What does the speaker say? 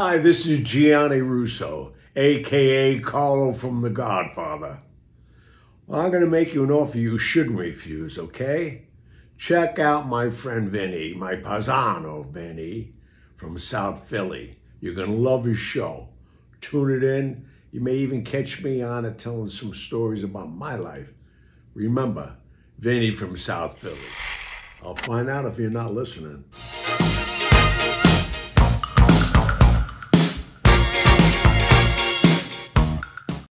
Hi, this is Gianni Russo, aka Carlo from The Godfather. Well, I'm going to make you an offer you shouldn't refuse, okay? Check out my friend Vinny, my Pazano Vinny from South Philly. You're going to love his show. Tune it in. You may even catch me on it telling some stories about my life. Remember, Vinny from South Philly. I'll find out if you're not listening.